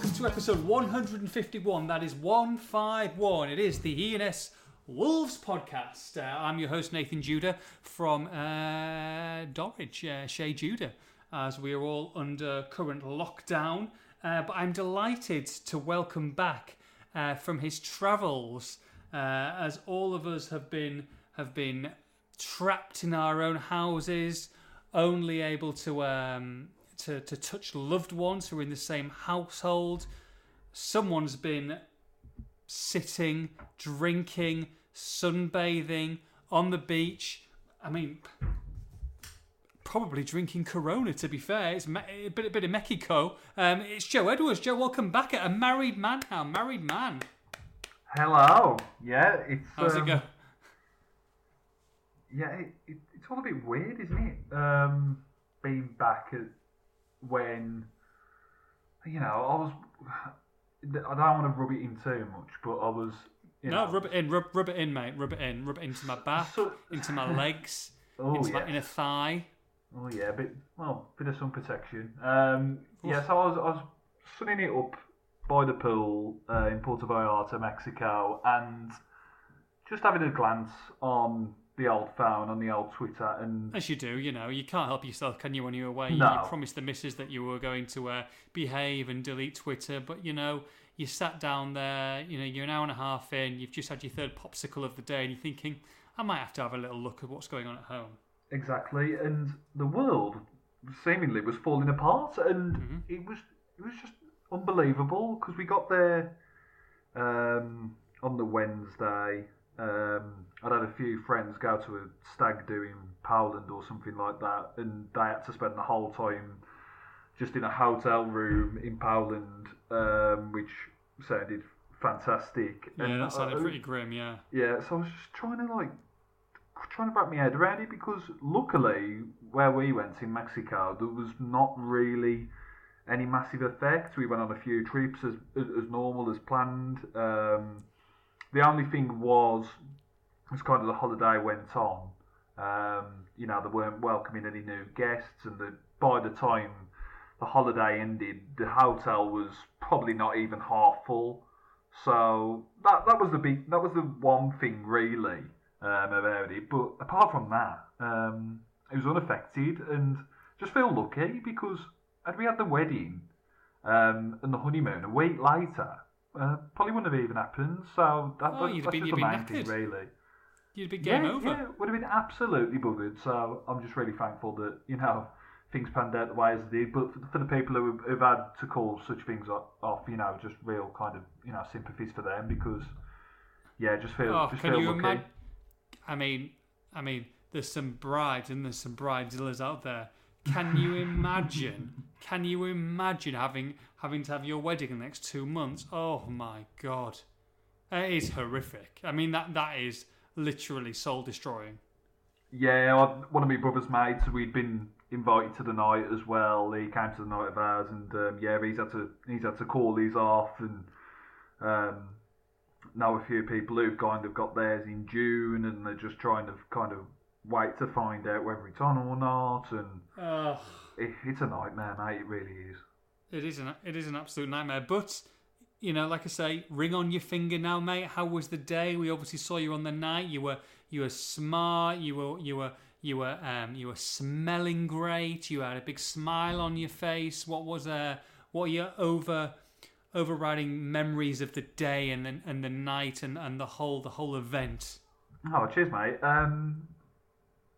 Welcome to episode 151. That is 151. It is the E&S Wolves podcast. Uh, I'm your host Nathan Judah from uh, Dorridge, uh, Shea Judah, as we are all under current lockdown. Uh, but I'm delighted to welcome back uh, from his travels, uh, as all of us have been have been trapped in our own houses, only able to um, to to touch loved ones who are in the same household. Someone's been sitting, drinking, sunbathing on the beach. I mean, probably drinking Corona. To be fair, it's a bit, a bit of Mexico. Um, it's Joe Edwards. Joe, welcome back. At A married man now. Married man. Hello. Yeah, it's. How's um, it go? Yeah, it, it, it's all a bit weird, isn't it? Um, being back at when, you know, I was. I don't want to rub it in too much, but I was. You No, know, rub it in, rub, rub it in, mate. Rub it in, rub it into my back, So- into my legs, Oh into my inner thigh. Oh yeah, a bit well, bit of sun protection. Um, yeah, so I was I was sunning it up by the pool uh, in Puerto Vallarta, Mexico, and just having a glance on the old phone, on the old Twitter, and As you do, you know, you can't help yourself, can you, when you're away? You- No. You promised the missus that you were going to uh, behave and delete Twitter, but, you know, you sat down there, you know, you're an hour and a half in, you've just had your third popsicle of the day, and you're thinking, I might have to have a little look at what's going on at home. exactly, and the world seemingly was falling apart, and Mhm. it was it was just unbelievable because we got there um, on the Wednesday. Um, I'd had a few friends go to a stag do in Poland or something like that, and they had to spend the whole time just in a hotel room in Poland, um, which sounded fantastic. Yeah, And that sounded I- pretty grim, yeah. yeah, so I was just trying to like trying to wrap my head around it because luckily where we went in Mexico there was not really any massive effect. We went on a few trips as as, as normal as planned. Um, the only thing was as kind of the holiday went on, um, you know, they weren't welcoming any new guests, and the, by the time the holiday ended, the hotel was probably not even half full. So that that was the big that was the one thing really um, about it. But apart from that, um, it was unaffected and just feel lucky because had we had the wedding um, and the honeymoon a week later, uh, probably wouldn't have even happened. So that, Oh, that- you'd that's been- just you'd the main thing really. You'd be game yeah, over. Yeah, would have been absolutely buggered. So I'm just really thankful that you know things panned out the way as they did. But for, for the people who have, had to call such things off, you know, just real kind of you know sympathies for them because yeah, just feel Oh, just can feel you lucky. I mean, I mean, there's some brides and there's some bridezillas out there. Can you imagine? can you imagine having having to have your wedding in the next two months? Oh my god, it is horrific. I mean, that that is literally soul destroying. Yeah, one of my brother's mates, we'd been invited to the night as well. He came to the night of ours, and um, yeah, he's had to he's had to call these off, and um, know a few people who've kind of got theirs in June, and they're just trying to kind of wait to find out whether it's on or not, and it, it's a nightmare, mate. It really is. it is an it is an absolute nightmare. But you know, like I say, ring on your finger now, mate. How was the day? We obviously saw you on the night. You were you were smart. You were you were you were um you were smelling great. You had a big smile on your face. What was uh what are your over overriding memories of the day and then and the night and, and the whole the whole event? Oh, cheers, mate. Um,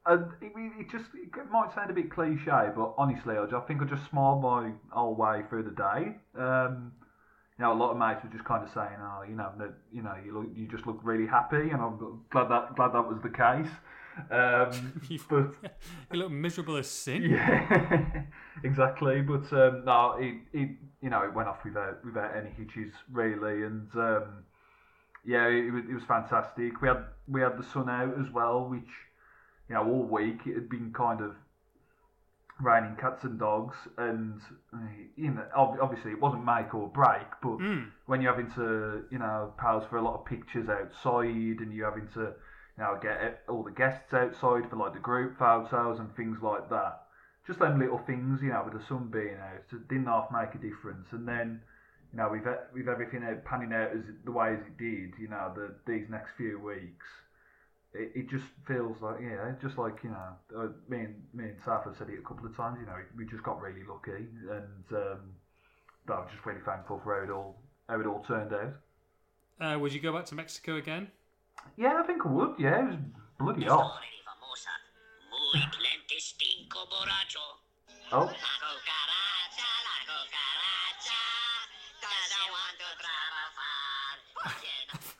and it, it just it might sound a bit cliche, but honestly, I, just, I think I just smiled my whole way through the day. Um, you know, a lot of mates were just kind of saying, "Oh, you know, that you know, you look, you just look really happy," and I'm glad that glad that was the case. Um, but You look miserable as sin. yeah, exactly. But um, no, it, it you know it went off without without any hitches really, and um, yeah, it, was- it was fantastic. We had we had the sun out as well, which you know all week it had been kind of raining cats and dogs, and you know obviously it wasn't make or break, but Mm. when you're having to, you know, pose for a lot of pictures outside and you're having to, you know, get all the guests outside for like the group photos and things like that. just them little things, you know, with the sun being out, it didn't half make a difference. And then, you know, with with everything panning out as the way as it did, you know, the these next few weeks, it, it just feels like yeah, just like you know, uh, me and me and Saf have said it a couple of times. You know, we just got really lucky, and um, but I'm just really thankful for how it all how it all turned out. Uh, would you go back to Mexico again? Yeah, I think I would. Yeah, it was bloody hot. Already famosa. Muy cliente stinko borracho. Oh,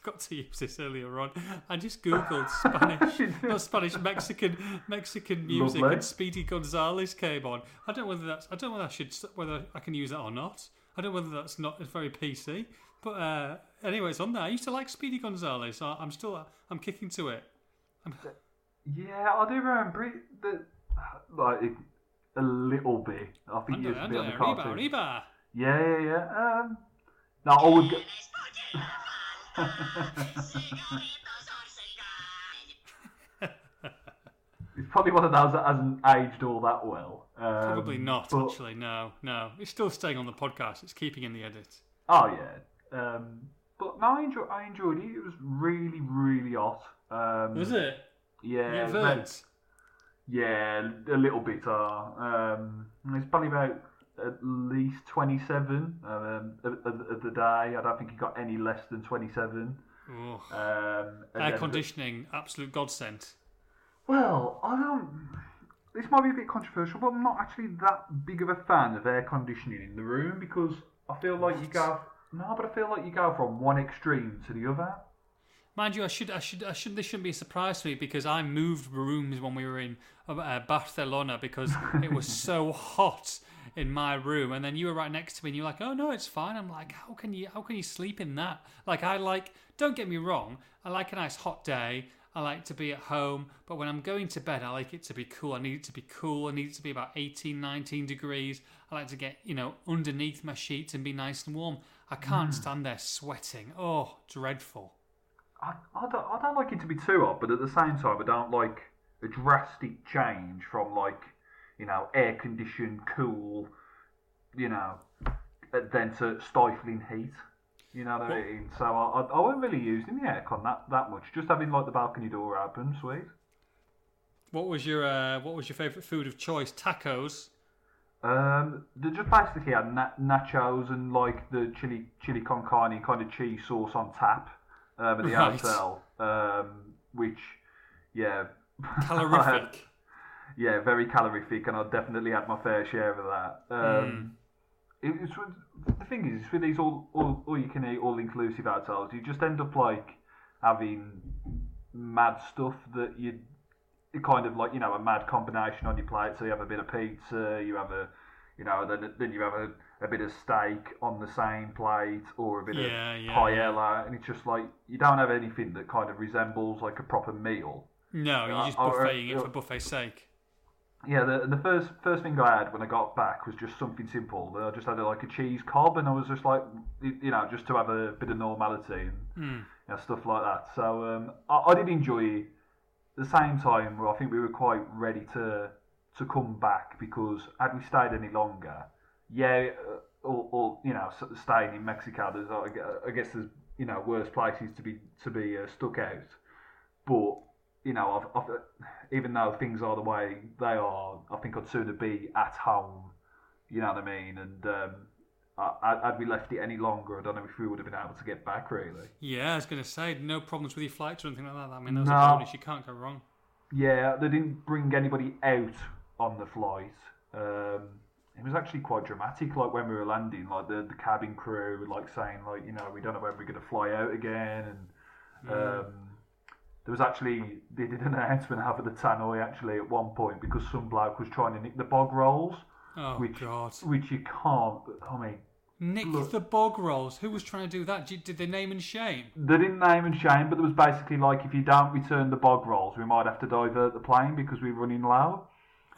forgot to use this earlier on. I just googled Spanish, not Spanish, Mexican, Mexican music, Lovely. and Speedy Gonzales came on. I don't know whether that's. I don't know whether I should, whether I can use that or not. I don't know whether that's not. It's very PC, but uh, anyway, it's on there. I used to like Speedy Gonzales. So I'm still. I'm kicking to it. yeah, I do remember it. The, like a little bit. I think it Under, used to be on the Arriba, cartoon. Arriba. Yeah, yeah, yeah. Um, no, I would. Go, Cigarritos or cigar. it's probably one of those that hasn't aged all that well. Um, Probably not, but- actually. No, no. It's still staying on the podcast. It's keeping in the edit. Oh yeah. Um, but no, I enjoyed, I enjoyed it. It was really, really hot. Um, Was it? Yeah. Yeah, it was about- yeah, a little bit. Uh, um, it's probably about at least twenty-seven um, of, of, of the day. I don't think he got any less than twenty-seven. Oh. Um, Air conditioning, absolute godsend. Well, I don't. This might be a bit controversial, but I'm not actually that big of a fan of air conditioning in the room because I feel like you go. No, but I feel like you go from one extreme to the other. Mind you, I should, I should, I should. This shouldn't be a surprise to me because I moved rooms when we were in uh, Barcelona because it was so hot in my room, and then you were right next to me, and you're like, "Oh no, it's fine." I'm like, "How can you, how can you sleep in that?" Like, I like. Don't get me wrong, I like a nice hot day. I like to be at home, but when I'm going to bed, I like it to be cool. I need it to be cool. I need it to be about 18, 19 degrees. I like to get, you know, underneath my sheets and be nice and warm. I can't hmm. stand there sweating. Oh, dreadful. I, I, don't, I don't like it to be too hot, but at the same time, I don't like a drastic change from like, you know, air conditioned, cool, you know, then to stifling heat. You know what I mean? So I, I, I wasn't really using the aircon that, that much. Just having like the balcony door open, sweet. What was your uh, What was your favourite food of choice? Tacos. Um, they just basically had na- nachos and like the chili chili con carne kind of cheese sauce on tap um, at the Right. hotel, um, which yeah, Calorific. Yeah, very calorific, and I definitely had my fair share of that. Um, it, it's the thing is, with these all, all, all you can eat, all inclusive hotels, you just end up like having mad stuff that you kind of like you know a mad combination on your plate. So you have a bit of pizza, you have a you know then then you have a, a bit of steak on the same plate, or a bit Yeah, of yeah, paella, and it's just like you don't have anything that kind of resembles like a proper meal. No, you're Uh, just or- buffeting it for buffet's sake. Yeah, the the first first thing I had when I got back was just something simple. I just had like a cheese cob, and I was just like, you know, just to have a bit of normality and Hmm. you know, stuff like that. So um, I, I did enjoy it. At the same time, I think we were quite ready to to come back because had we stayed any longer, yeah, uh, or, or you know, staying in Mexico, there's I I guess there's you know worse places to be to be uh, stuck out. But you know, I've, I've, even though things are the way they are, I think I'd sooner be at home. You know what I mean? And um, I, had we left it any longer, I don't know if we would have been able to get back. Really. Yeah, I was going to say, no problems with your flights or anything like that. I mean, that was No. bonus. You can't go wrong. Yeah, they didn't bring anybody out on the flight. Um, it was actually quite dramatic. Like when we were landing, like the, the cabin crew were like saying, like you know, we don't know when we're going to fly out again, and um, there was actually they did an announcement over the tannoy actually at one point because some bloke was trying to nick the bog rolls, Oh, which God. which you can't. I mean, Nick Look. the bog rolls. Who was trying to do that? Did, did they name and shame? they didn't name and shame, but there was basically like if you don't return the bog rolls, we might have to divert the plane because we're running low.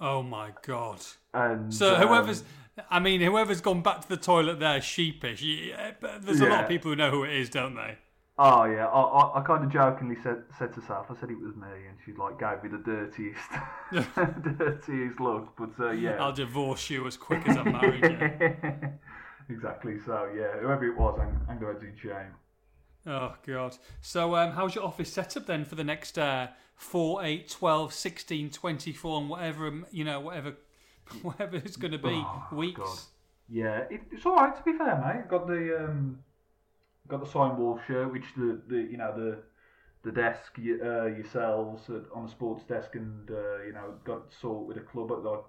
Oh, my God. And So um, whoever's, I mean, whoever's gone back to the toilet there, sheepish. Yeah, but there's a lot of people who know who it is, don't they? Oh yeah, I, I, I kind of jokingly said said to Saf, I said it was me, and she like gave me the dirtiest, dirtiest look. But uh, yeah, I'll divorce you as quick as I'm married you. exactly. So yeah, whoever it was, I'm, I'm going in shame. Oh god. So um, how's your office set up then for the next uh, 4, 8, 12, 16, 24 and whatever um, you know, whatever whatever it's going to be Oh, weeks. God. Yeah, it, it's all right to be fair, mate. Got the um, got the sign wolf shirt, which the, the you know the the desk uh, yourselves at, on the sports desk, and uh, you know got sort with a club. I like,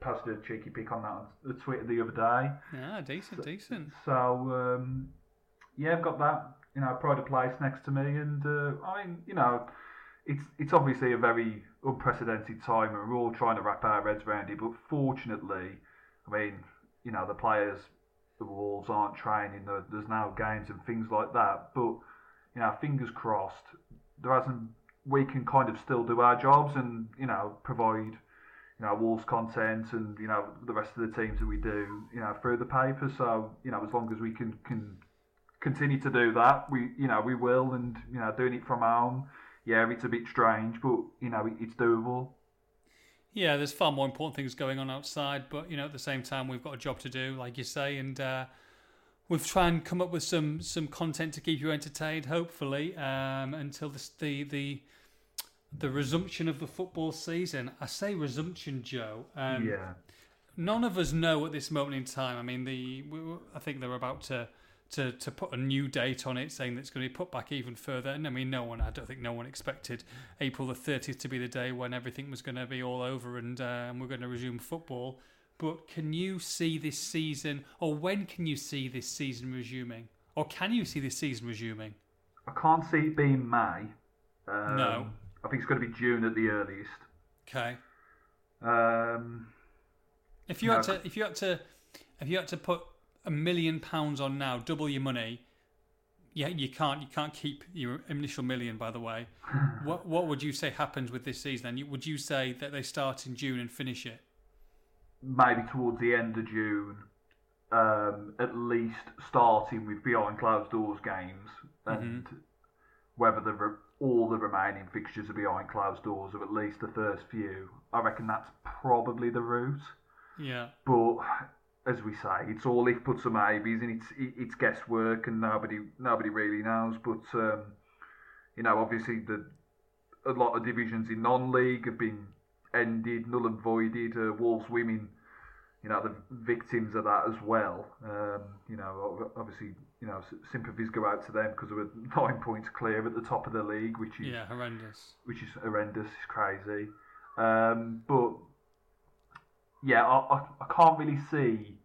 passed a cheeky pick on that on the Twitter the other day. Yeah, decent, decent. So um, yeah, I've got that. You know, pride of place next to me, and uh, I mean, you know, it's it's obviously a very unprecedented time, and we're all trying to wrap our heads around it. But fortunately, I mean, you know, the players, the Wolves aren't training. There's now games and things like that. But you know, fingers crossed, there hasn't. We can kind of still do our jobs, and you know, provide you know, Wolves content and, you know, the rest of the teams that we do, you know, through the paper. So, you know, as long as we can, can continue to do that, we, you know, we will. And, you know, doing it from home, yeah, it's a bit strange, but, you know, it's doable. Yeah, there's far more important things going on outside, but you know, at the same time, we've got a job to do, like you say, and uh, we've tried and come up with some some content to keep you entertained, hopefully, um, until the the the the resumption of the football season. I say resumption, Joe. Um, yeah. none of us know at this moment in time. I mean, the we, I think they're about to, to to put a new date on it, saying that it's going to be put back even further. And I mean, no one, I don't think no one expected April the thirtieth to be the day when everything was going to be all over and, uh, and we're going to resume football. But can you see this season, or when can you see this season resuming, or can you see this season resuming? I can't see it being May. Um, No. I think it's going to be June at the earliest. Okay. Um, If you had to, if you had to, if you had to put a million pounds on now, double your money. Yeah, you can't. You can't keep your initial million. By the way, what what would you say happens with this season? You- would you say that they start in June and finish it? maybe towards the end of June, um, at least starting with behind closed doors games, and whether the re- all the remaining fixtures are behind closed doors, or at least the first few. I reckon that's probably the route. Yeah, But as we say, it's all if puts or maybes, and it's it's guesswork, and nobody nobody really knows. But um, you know, obviously the a lot of divisions in non-league have been ended, null and voided. Uh, Wolves women, you know, the victims of that as well. Um, you know, obviously, you know, sympathies go out to them because they were nine points clear at the top of the league, which is yeah, horrendous. which is horrendous, it's crazy. Um, but yeah, I, I, I can't really see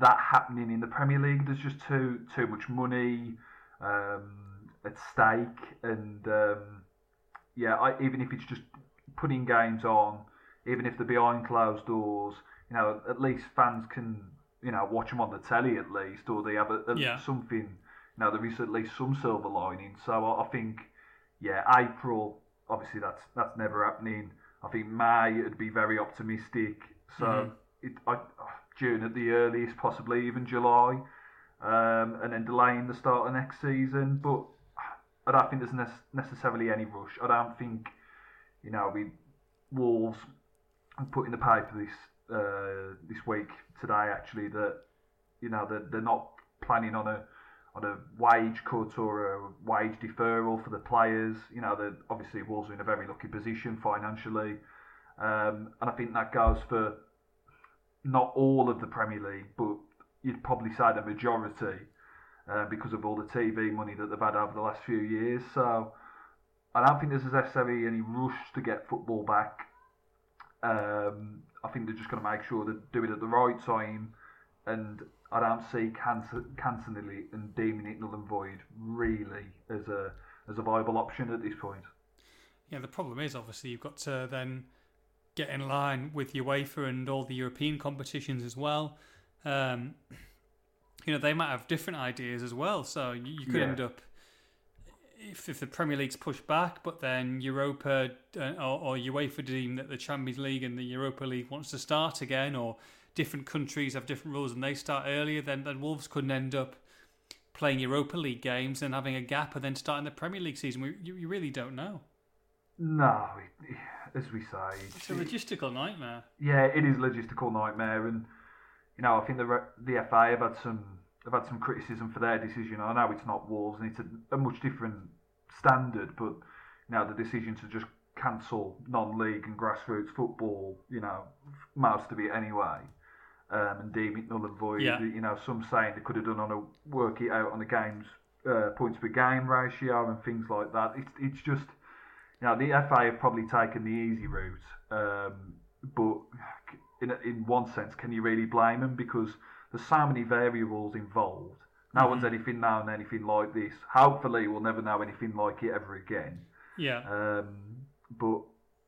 that happening in the Premier League. There's just too too much money um, at stake, and um, yeah, I, even if it's just putting games on, even if they're behind closed doors, you know, at least fans can you know watch them on the telly at least, or they have a, a- Yeah. something. You know, there is at least some silver lining. So I, I think, yeah, April. Obviously, that's that's never happening. I think May it'd be very optimistic. So Mhm. it, I, June at the earliest, possibly even July, um, and then delaying the start of next season. But I don't think there's nec- necessarily any rush. I don't think, you know, we Wolves put in the paper this uh, this week today actually that you know that they're not planning on a on a wage cut or a wage deferral for the players. You know, that obviously Wolves are in a very lucky position financially, um, and I think that goes for not all of the Premier League, but you'd probably say the majority uh, because of all the TV money that they've had over the last few years. So I don't think there's necessarily any rush to get football back. Um, I think they're just going to make sure they do it at the right time, and I don't see it and deeming it null and void really as a as a viable option at this point. Yeah, the problem is obviously you've got to then get in line with UEFA and all the European competitions as well. Um, you know, they might have different ideas as well. So you, you could Yeah. end up if, if the Premier League's pushed back, but then Europa uh, or, or UEFA deem that the Champions League and the Europa League wants to start again, or different countries have different rules and they start earlier, then then Wolves couldn't end up playing Europa League games and having a gap and then starting the Premier League season. We, you, you really don't know. No, as we say, It's a logistical nightmare. yeah, it is a logistical nightmare, and you know, I think the the FA have had some have had some criticism for their decision. I know it's not Wolves and it's a, a much different standard, but you know, the decision to just cancel non-league and grassroots football, you know, most of it anyway, um, and deem it null and void. Yeah. You know, some saying they could have done on a work it out on the games uh, points per game ratio and things like that. It's it's just you know, the FA have probably taken the easy route, um, but in, in one sense, can you really blame them? Because there's so many variables involved. No one's anything known anything like this. Hopefully, we'll never know anything like it ever again. Yeah. Um, but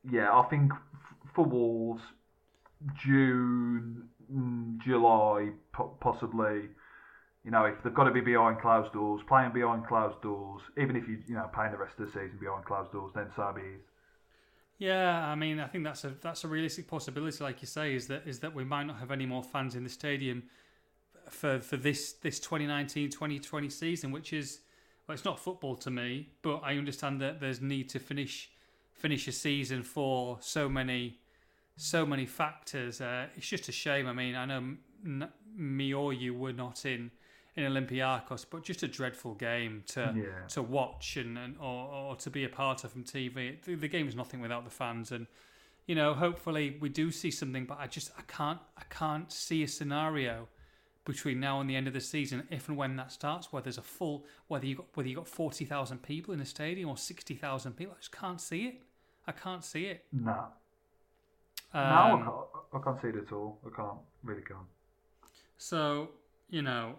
yeah, I think f- for Wolves, June, Mm, July, possibly. You know, if they've got to be behind closed doors, playing behind closed doors, even if you you know playing the rest of the season behind closed doors, then so be it. Yeah, I mean, I think that's a that's a realistic possibility. Like you say, is that is that we might not have any more fans in the stadium for for this this 2019-2020 season, which is well, it's not football to me, but I understand that there's need to finish finish a season for so many so many factors. Uh, it's just a shame. I mean, I know m- me or you were not in in Olympiacos, but just a dreadful game to Yeah. to watch and, and or, or to be a part of from TV. The, the game is nothing without the fans, and you know, hopefully we do see something. But I just I can't I can't see a scenario between now and the end of the season, if and when that starts, where there's a full whether you got whether you got forty thousand people in a stadium or sixty thousand people. I just can't see it. I can't see it. No, no, Um, I can't, I can't see it at all. I can't really can't. So you know,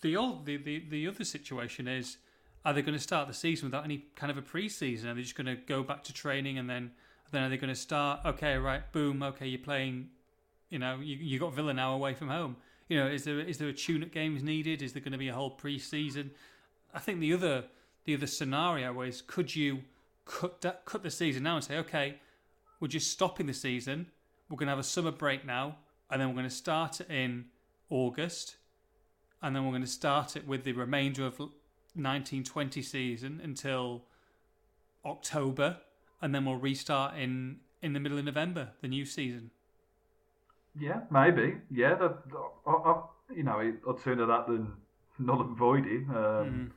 the old the, the the other situation is, are they going to start the season without any kind of a pre-season? Are they just going to go back to training and then then are they going to start? Okay, right, boom. Okay, you're playing. You know, you you got Villa now away from home. You know, is there is there a tune-up games needed? Is there going to be a whole pre-season? I think the other the other scenario is could you cut that, cut the season now and say, okay, we're just stopping the season. We're going to have a summer break now, and then we're going to start it in August, and then we're going to start it with the remainder of 1920 season until October, and then we'll restart in in the middle of November, the new season. Yeah, maybe. Yeah, that, I, I, you know, I'd sooner that than null and voided. Um, Mm.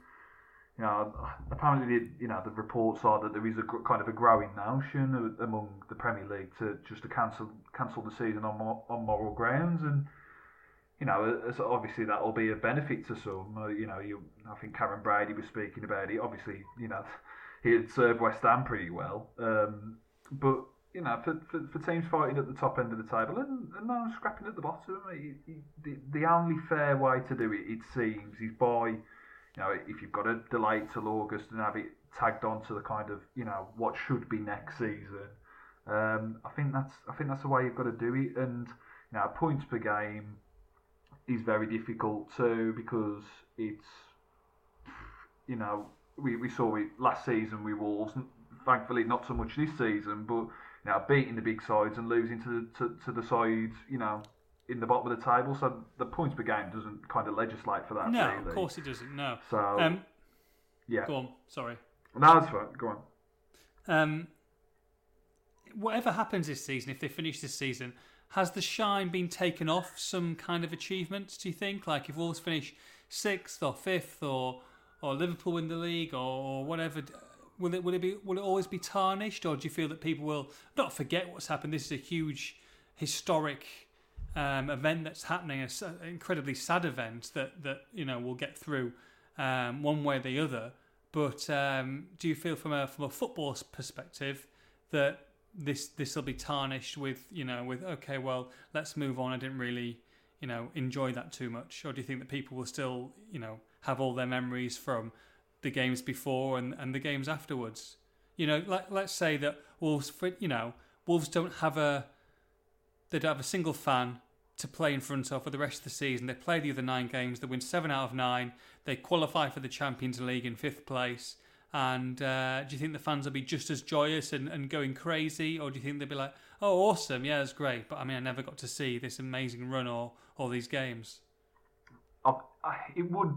You know, apparently, the, you know, the reports are that there is a gr- kind of a growing notion among the Premier League to just to cancel cancel the season on mor- on moral grounds, and you know, obviously that will be a benefit to some. Uh, you know, you, I think Karren Brady was speaking about it. Obviously, you know, he'd served West Ham pretty well, um, but you know, for, for, for teams fighting at the top end of the table and, and no scrapping at the bottom, it, it, the, the only fair way to do it, it seems, is by, you know, if you've got to delay till August and have it tagged on to the kind of, you know, what should be next season. Um, I think that's I think that's the way you've got to do it, and you know, points per game is very difficult too because it's, you know, we, we saw it last season with Wolves. Thankfully, not so much this season, but know, beating the big sides and losing to the, to, to the sides, you know, in the bottom of the table. So the points per game doesn't kind of legislate for that. No, really. of course it doesn't. No. So Um, yeah, go on. Sorry. no, that's fine. Go on. Um, whatever happens this season, if they finish this season, has the shine been taken off some kind of achievements? Do you think, like if Wolves finish sixth or fifth, or or Liverpool win the league, or, or whatever? Will it will it be will it always be tarnished, or do you feel that people will not forget what's happened? This is a huge historic um, event that's happening, an incredibly sad event that that you know we'll get through um, one way or the other. But um, do you feel from a from a football perspective that this this will be tarnished with you know with okay well let's move on. I didn't really you know enjoy that too much. Or do you think that people will still you know have all their memories from the games before and, and the games afterwards? You know like let's say that Wolves you know Wolves don't have a they don't have a single fan to play in front of for the rest of the season. They play the other nine games. They win seven out of nine. They qualify for the Champions League in fifth place. And uh, do you think the fans will be just as joyous and, and going crazy, or do you think they'll be like, "Oh, awesome, yeah, it's great," but I mean, I never got to see this amazing run or or these games. I, it would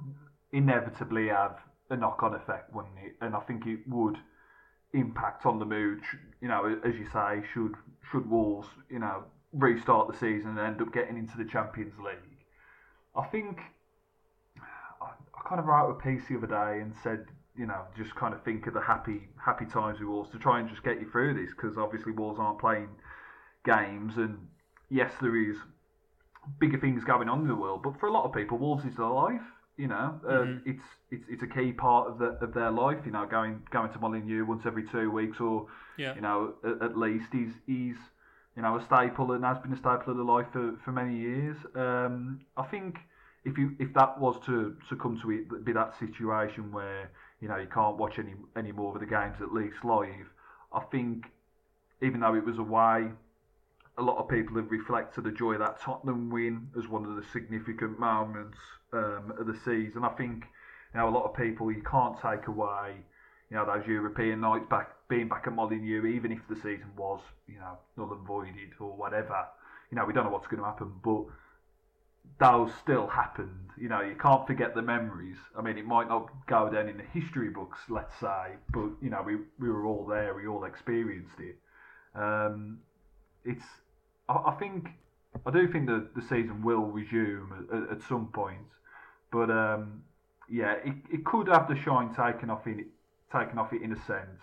inevitably have a knock-on effect, wouldn't it? And I think it would impact on the mood. You know, as you say, should should Wolves, you know, restart the season and end up getting into the Champions League. I think I, I kind of wrote a piece the other day and said, you know, just kind of think of the happy happy times with Wolves to try and just get you through this because obviously Wolves aren't playing games and yes, there is bigger things going on in the world, but for a lot of people, Wolves is their life. You know, uh, Mhm. it's it's it's a key part of the, of their life. You know, going going to Molineux once every two weeks or Yeah. you know, at, at least he's he's you know a staple and has been a staple of the life for, for many years. Um, I think if you if that was to succumb to it, be that situation where you know you can't watch any any more of the games at least live, I think even though it was away, a lot of people have reflected the joy of that Tottenham win as one of the significant moments um, of the season. I think you know a lot of people you can't take away you know those European nights back being back at Molineux, even if the season was you know null and voided or whatever. You know we don't know what's going to happen, but those still happened. You know you can't forget the memories. I mean it might not go down in the history books, let's say, but you know we we were all there, we all experienced it. Um, it's I, I think I do think that the season will resume at, at some point, but um, yeah, it, it could have the shine taken off it taken off it in a sense.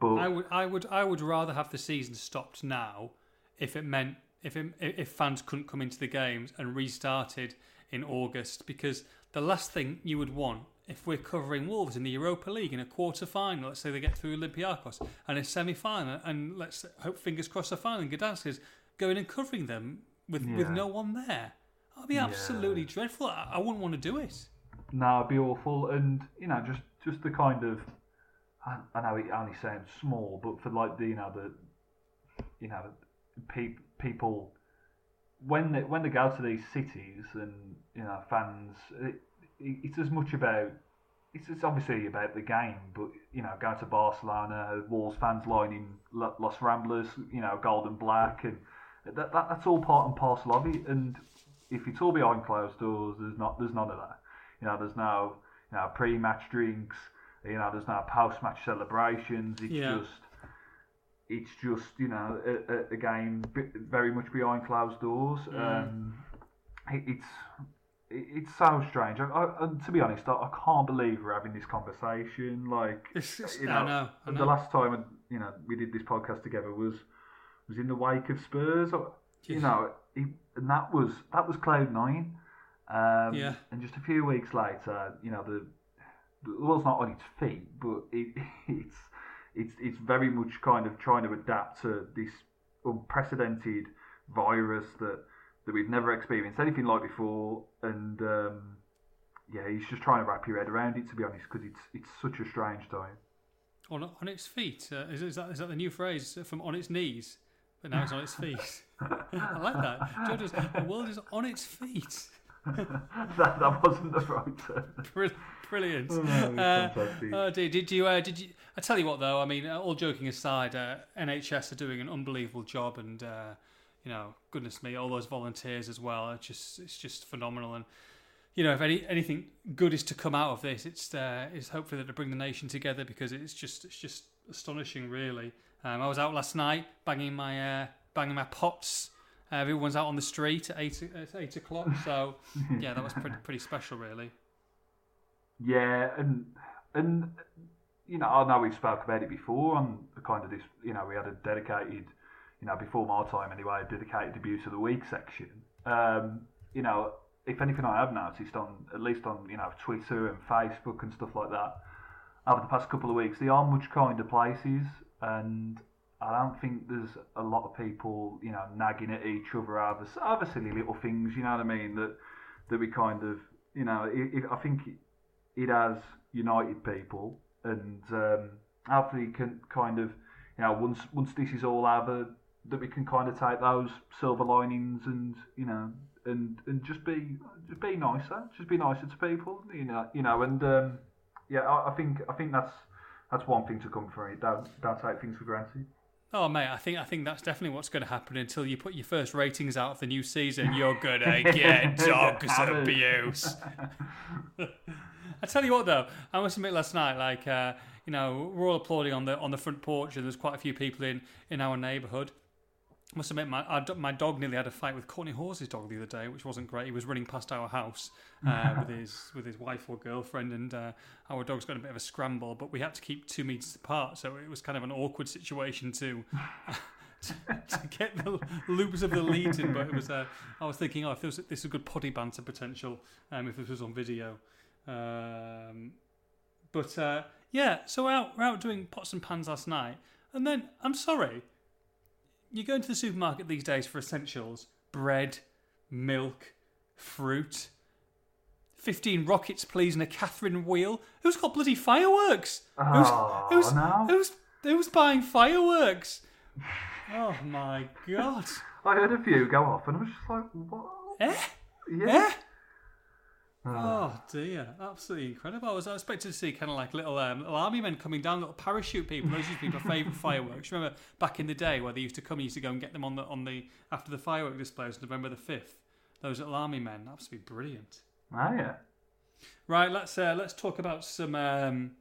But I would, I would, I would rather have the season stopped now if it meant if it, if fans couldn't come into the games and restarted in August because the last thing you would want if we're covering Wolves in the Europa League in a quarter final, let's say they get through Olympiacos and a semi final, and let's hope fingers crossed a final in Gdansk is going and covering them with with no one there. That'd be absolutely dreadful. I, I wouldn't want to do it. no, it'd be awful, and you know, just just the kind of I, know it only sounds small, but for like the you know the you know pe- people when they, when they go to these cities and you know fans, it, it, it's as much about it's, it's obviously about the game, but you know, go to Barcelona, Wolves fans lining Lo- Los Ramblas, you know, gold and black, and that, that that's all part and parcel of it. And if it's all behind closed doors, there's not there's none of that. You know, there's no you know pre-match drinks. You know, there's no post-match celebrations. It's Yeah. just it's just you know a, a, game very much behind closed doors. Um, it, it's it's so strange. I, I, and to be honest, I, I can't believe we're having this conversation. Like, It's, it's, you I know. I the last time you know we did this podcast together was was in the wake of Spurs. You know, it, and that was that was cloud nine. Um, Yeah. And just a few weeks later, you know, the the world's not on its feet, but it, it's it's it's very much kind of trying to adapt to this unprecedented virus that that we've never experienced anything like before, and um, yeah, he's just trying to wrap your head around it. To be honest, because it's it's such a strange time. on on its feet. Uh, is, is that is that the new phrase from on its knees? But now it's on its feet. I like that. The world is on its feet. that, that wasn't the right term. Brilliant. Oh, Uh, oh dear, did you? Uh, did you? I tell you what, though. I mean, uh, all joking aside, uh, NHS are doing an unbelievable job, and uh, you know, goodness me, all those volunteers as well. It's just, it's just phenomenal. And you know, if any anything good is to come out of this, it's uh, it's hopefully that to bring the nation together because it's just, it's just astonishing, really. Um, I was out last night banging my uh, banging my pots. Uh, everyone's out on the street at eight at eight o'clock. So yeah, that was pretty pretty special, really. Yeah, and and you know, I know we've spoke about it before on the kind of this. You know, we had a dedicated, you know, before my time anyway, a dedicated abuse of the week section. Um, you know, if anything, I have noticed on at least on you know Twitter and Facebook and stuff like that over the past couple of weeks, they are much kinder places, and I don't think there's a lot of people, you know, nagging at each other over over silly little things. You know what I mean? That that we kind of, you know, it, it, I think it has united people, and um, hopefully can kind of, you know, once once this is all over, that we can kind of take those silver linings and you know, and and just be just be nicer, just be nicer to people, you know, you know, and um, yeah, I, I think I think that's that's one thing to come from it. Don't don't take things for granted. Oh mate, I think I think that's definitely what's going to happen until you put your first ratings out of the new season. You're gonna get dogs abuse. I tell you what, though, I must admit, last night, like uh, you know, we're all applauding on the on the front porch, and there's quite a few people in in our neighbourhood. Must admit, my my dog nearly had a fight with Courtney Hawes' dog the other day, which wasn't great. He was running past our house uh, with his with his wife or girlfriend, and uh, our dog's got a bit of a scramble. But we had to keep two meters apart, so it was kind of an awkward situation to. to, to get the loops of the lead in, but it was. Uh, I was thinking, oh, if this was, this was good potty banter potential, um, if this was on video. Um, but uh, yeah, so we're out, we're out doing pots and pans last night, and then I'm sorry, you go into the supermarket these days for essentials: bread, milk, fruit. Fifteen rockets, please, and a Catherine wheel. Who's got bloody fireworks? Oh, who's, who's, no. who's who's buying fireworks? Oh my god! I heard a few go off, and I was just like, what? Eh? Yeah. Eh? Oh dear, absolutely incredible. I was expecting to see kind of like little, um, little army men coming down, little parachute people. Those used to be my favourite fireworks. Remember back in the day where they used to come, you used to go and get them on the on the after the firework displays on November the fifth. Those little army men, absolutely brilliant. Oh, yeah. Right, let's uh, let's talk about some um,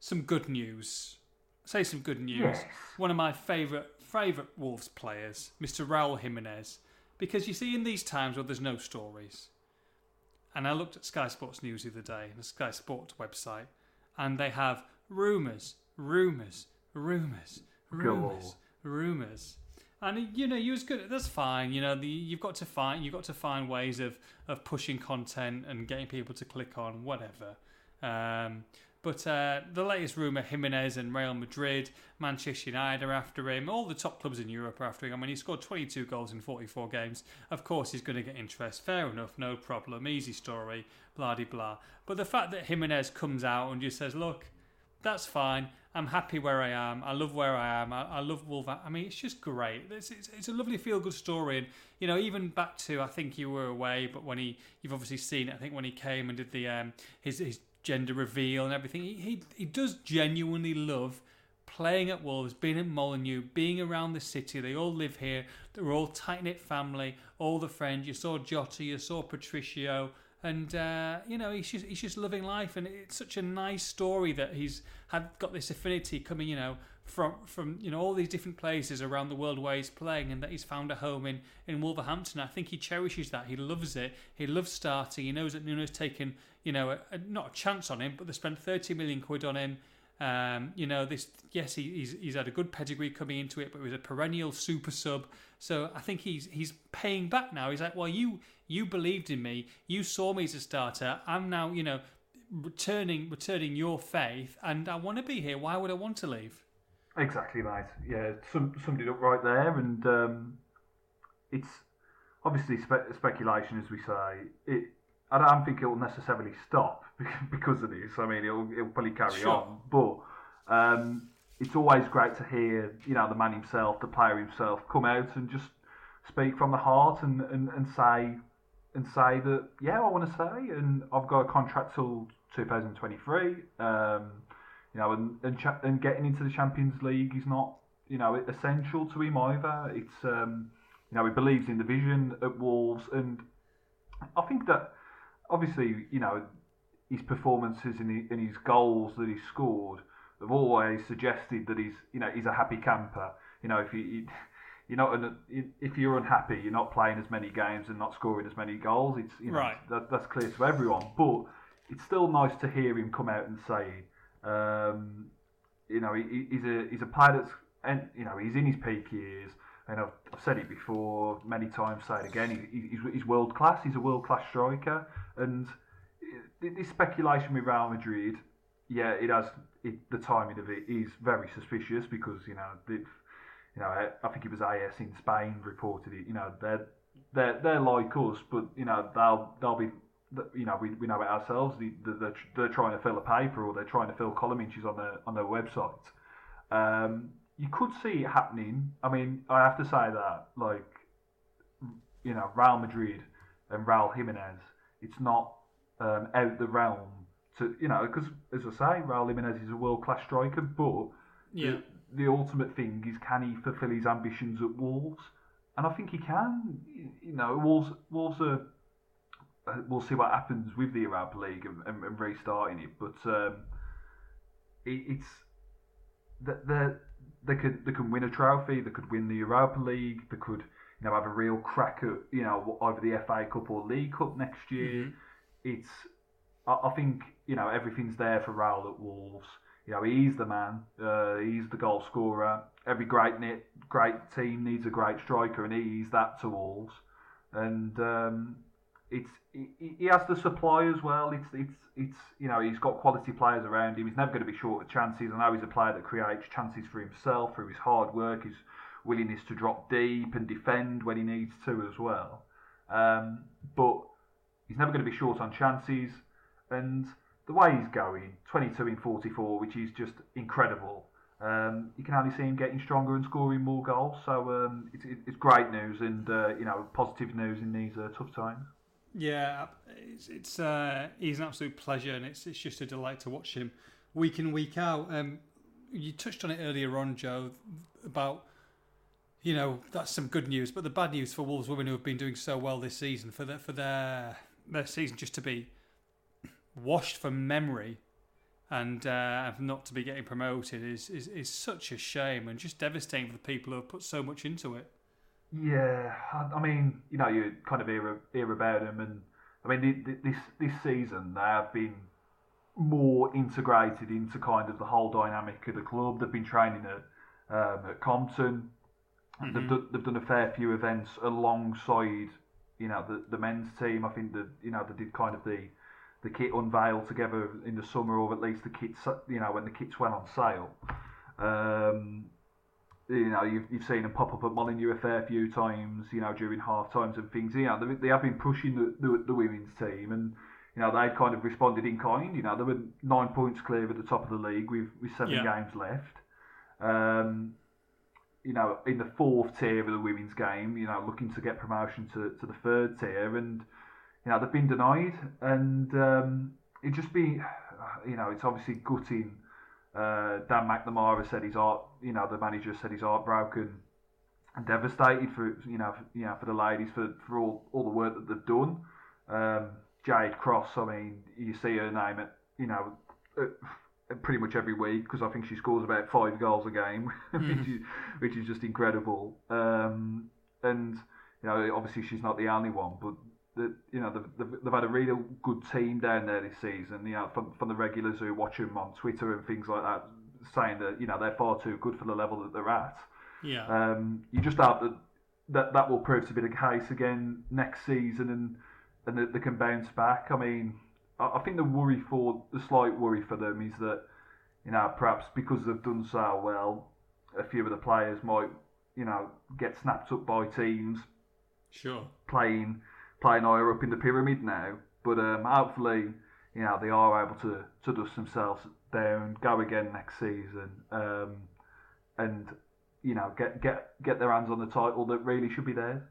some good news. Say some good news. Yes. One of my favourite favourite Wolves players, Mr. Raul Jimenez, because you see in these times where there's no stories, and I looked at Sky Sports News the other day, the Sky Sports website, and they have rumours, rumours, rumours, rumours, rumours. And you know, you was good. That's fine. You know, the, you've got to find you've got to find ways of of pushing content and getting people to click on whatever. Um, but uh, the latest rumor: Jimenez and Real Madrid, Manchester United are after him. All the top clubs in Europe are after him. I mean, he scored 22 goals in 44 games. Of course, he's going to get interest. Fair enough, no problem. Easy story. Blah de blah. But the fact that Jimenez comes out and just says, "Look, that's fine. I'm happy where I am. I love where I am. I, I love Wolver. I mean, it's just great. It's, it's, it's a lovely feel good story. And, you know, even back to, I think you were away, but when he, you've obviously seen it, I think when he came and did the, um, his, his gender reveal and everything, he, he, he does genuinely love playing at Wolves, being at Molineux, being around the city. They all live here. They're all tight knit family, all the friends. You saw Jota, you saw Patricio, and uh, you know he's just he's just loving life, and it's such a nice story that he's had got this affinity coming, you know, from from you know all these different places around the world where he's playing, and that he's found a home in in Wolverhampton. I think he cherishes that. He loves it. He loves starting. He knows that Nuno's taken you know a, a, not a chance on him, but they spent thirty million quid on him. Um, you know, this yes, he, he's he's had a good pedigree coming into it, but he was a perennial super sub. So I think he's he's paying back now. He's like, well, you you believed in me, you saw me as a starter. I'm now, you know, returning returning your faith, and I want to be here. Why would I want to leave? Exactly, mate. Yeah, some, summed it up right there, and um, it's obviously spe- speculation, as we say. It, I don't think it will necessarily stop because of this. I mean, it'll, it'll probably carry Sure. on, but um, it's always great to hear, you know, the man himself, the player himself, come out and just speak from the heart and, and, and say and say that yeah, I want to stay, and I've got a contract till 2023. Um, you know, and and, cha- and getting into the Champions League is not you know essential to him either. It's um, you know he believes in the vision at Wolves, and I think that obviously you know his performances and, he, and his goals that he scored have always suggested that he's you know he's a happy camper. You know if you you're not an, if you're unhappy, you're not playing as many games and not scoring as many goals. It's you know Right. that, that's clear to everyone. But it's still nice to hear him come out and say, um, you know, he, he's a he's a that's and you know he's in his peak years. And I've, I've said it before many times. Say it again. He, he's, he's world class. He's a world class striker. And this speculation with Real Madrid, yeah, it has. It, the timing of it is very suspicious because you know, the, you know, I, I think it was AS in Spain reported it. You know, they're they're they're like us, but you know they'll they'll be. You know, we, we know it ourselves. They, they're, they're trying to fill a paper or they're trying to fill column inches on their on their website. Um, you could see it happening. I mean, I have to say that, like, you know, Real Madrid and Raul Jimenez, it's not um, out the realm to, you know, because as I say, Raul Jimenez is a world class striker, but Yeah. the, the ultimate thing is can he fulfil his ambitions at Wolves? And I think he can. You- know, Wolves, Wolves are we'll see what happens with the Europa League and, and, and restarting it. But um, it, it's that the, they could they can win a trophy. They could win the Europa League. They could you know have a real crack at you know either the FA Cup or League Cup next year. Mhm. It's I, I think you know everything's there for Raul at Wolves. You know he's the man. Uh, he's the goal scorer. Every great great team needs a great striker, and he's that to Wolves. And um, it's he, he has the supply as well. It's it's it's you know he's got quality players around him. He's never going to be short of chances. I know he's a player that creates chances for himself through his hard work, his willingness to drop deep and defend when he needs to as well. Um, but he's never going to be short on chances. And the way he's going, 22 in 44, which is just incredible. Um, you can only see him getting stronger and scoring more goals. So um, it's, it's great news and uh, you know positive news in these uh, tough times. Yeah, it's, it's uh, he's an absolute pleasure, and it's it's just a delight to watch him week in week out. Um, you touched on it earlier on, Joe, about you know that's some good news, but the bad news for Wolves women who have been doing so well this season for their for their their season just to be washed from memory and uh, not to be getting promoted is, is is such a shame and just devastating for the people who have put so much into it. Yeah, I, I mean, you know, you kind of hear, hear about them, and I mean, th- th- this this season they have been more integrated into kind of the whole dynamic of the club. They've been training at um, at Compton. They've, done, they've done a fair few events alongside, you know, the, the men's team. I think that you know they did kind of the the kit unveil together in the summer, or at least the kits, you know, when the kits went on sale. Um, you know, you've, you've seen them pop up at Molineux a fair few times, you know, during half times and things. You know, they, they have been pushing the, the, the women's team and, you know, they've kind of responded in kind. You know, they were nine points clear at the top of the league with, with seven Yeah. games left. Um, you know, in the fourth tier of the women's game, you know, looking to get promotion to, to the third tier and, you know, they've been denied and um, it just be, you know, it's obviously gutting uh, Dan McNamara said his heart, you know, the manager said his heart broken and devastated for you know, for, you know, for the ladies for, for all, all the work that they've done. Um, Jade Cross, I mean, you see her name at you know, at pretty much every week because I think she scores about five goals a game, which, is, which is just incredible. Um, and you know, obviously she's not the only one, but the, you know they've, they've, they've had a really good team down there this season. You know, from, from the regulars who watch them on Twitter and things like that, saying that you know they're far too good for the level that they're at. Yeah. Um, you just hope that, that that will prove to be the case again next season, and and that they can bounce back. I mean, I, I think the worry for the slight worry for them is that you know perhaps because they've done so well, a few of the players might you know get snapped up by teams Sure. playing playing higher up in the pyramid now. But um, hopefully, you know, they are able to, to dust themselves down, go again next season, um, and you know, get get get their hands on the title that really should be theirs.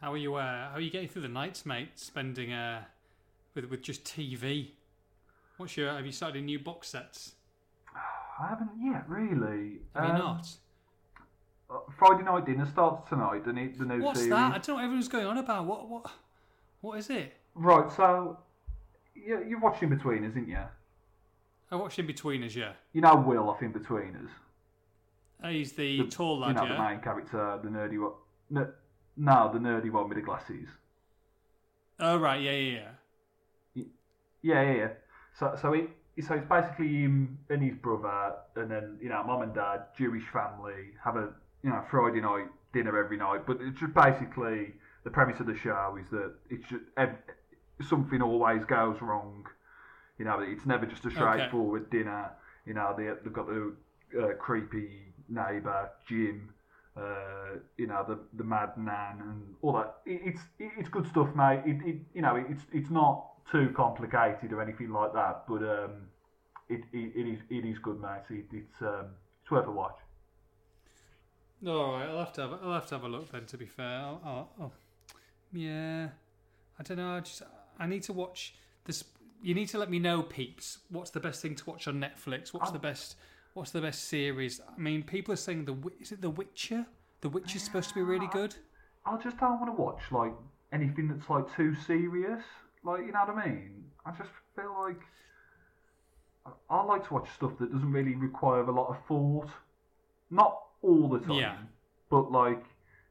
How are you? Uh, how are you getting through the nights, mate? Spending uh, with with just TV. What's your? Have you started new box sets? I haven't yet really. Have you Um, not? Uh, Friday night dinner starts tonight. The new, the new What's series. that? I don't know what everyone's going on about. What what what is it? Right. So you, you've watched In Between, isn't you? I watched Inbetweeners. Yeah, You know Will off Inbetweeners. Uh, he's the, tall You know yeah. the main character, the nerdy one. No, no, the nerdy one with the glasses. Oh right, yeah, yeah, yeah. Yeah, yeah, yeah. So, so it, so it's basically him and his brother, and then you know, mum and dad, Jewish family, have a you know Friday night dinner every night. But it's just basically the premise of the show is that it's just ev- something always goes wrong. You know, it's never just a straightforward dinner. You know, they, they've got the uh, creepy neighbour Jim. Uh, you know the the mad nan and all that. It, it's it, it's good stuff, mate. It, it you know it's it's not too complicated or anything like that, but um, it, it, it is it is good, mate. It, it's um, it's worth a watch. All right, I'll have to have a, I'll have to have a look then. To be fair, I'll, I'll, I'll, yeah, I don't know. I just I need to watch this. You need to let me know, peeps. What's the best thing to watch on Netflix? What's the best? What's the best series? I mean, people are saying the is it The Witcher? The Witcher's supposed to be really good. I just don't want to watch like anything that's like too serious. Like you know what I mean? I just feel like I- I like to watch stuff that doesn't really require a lot of thought. Not all the time, Yeah. but like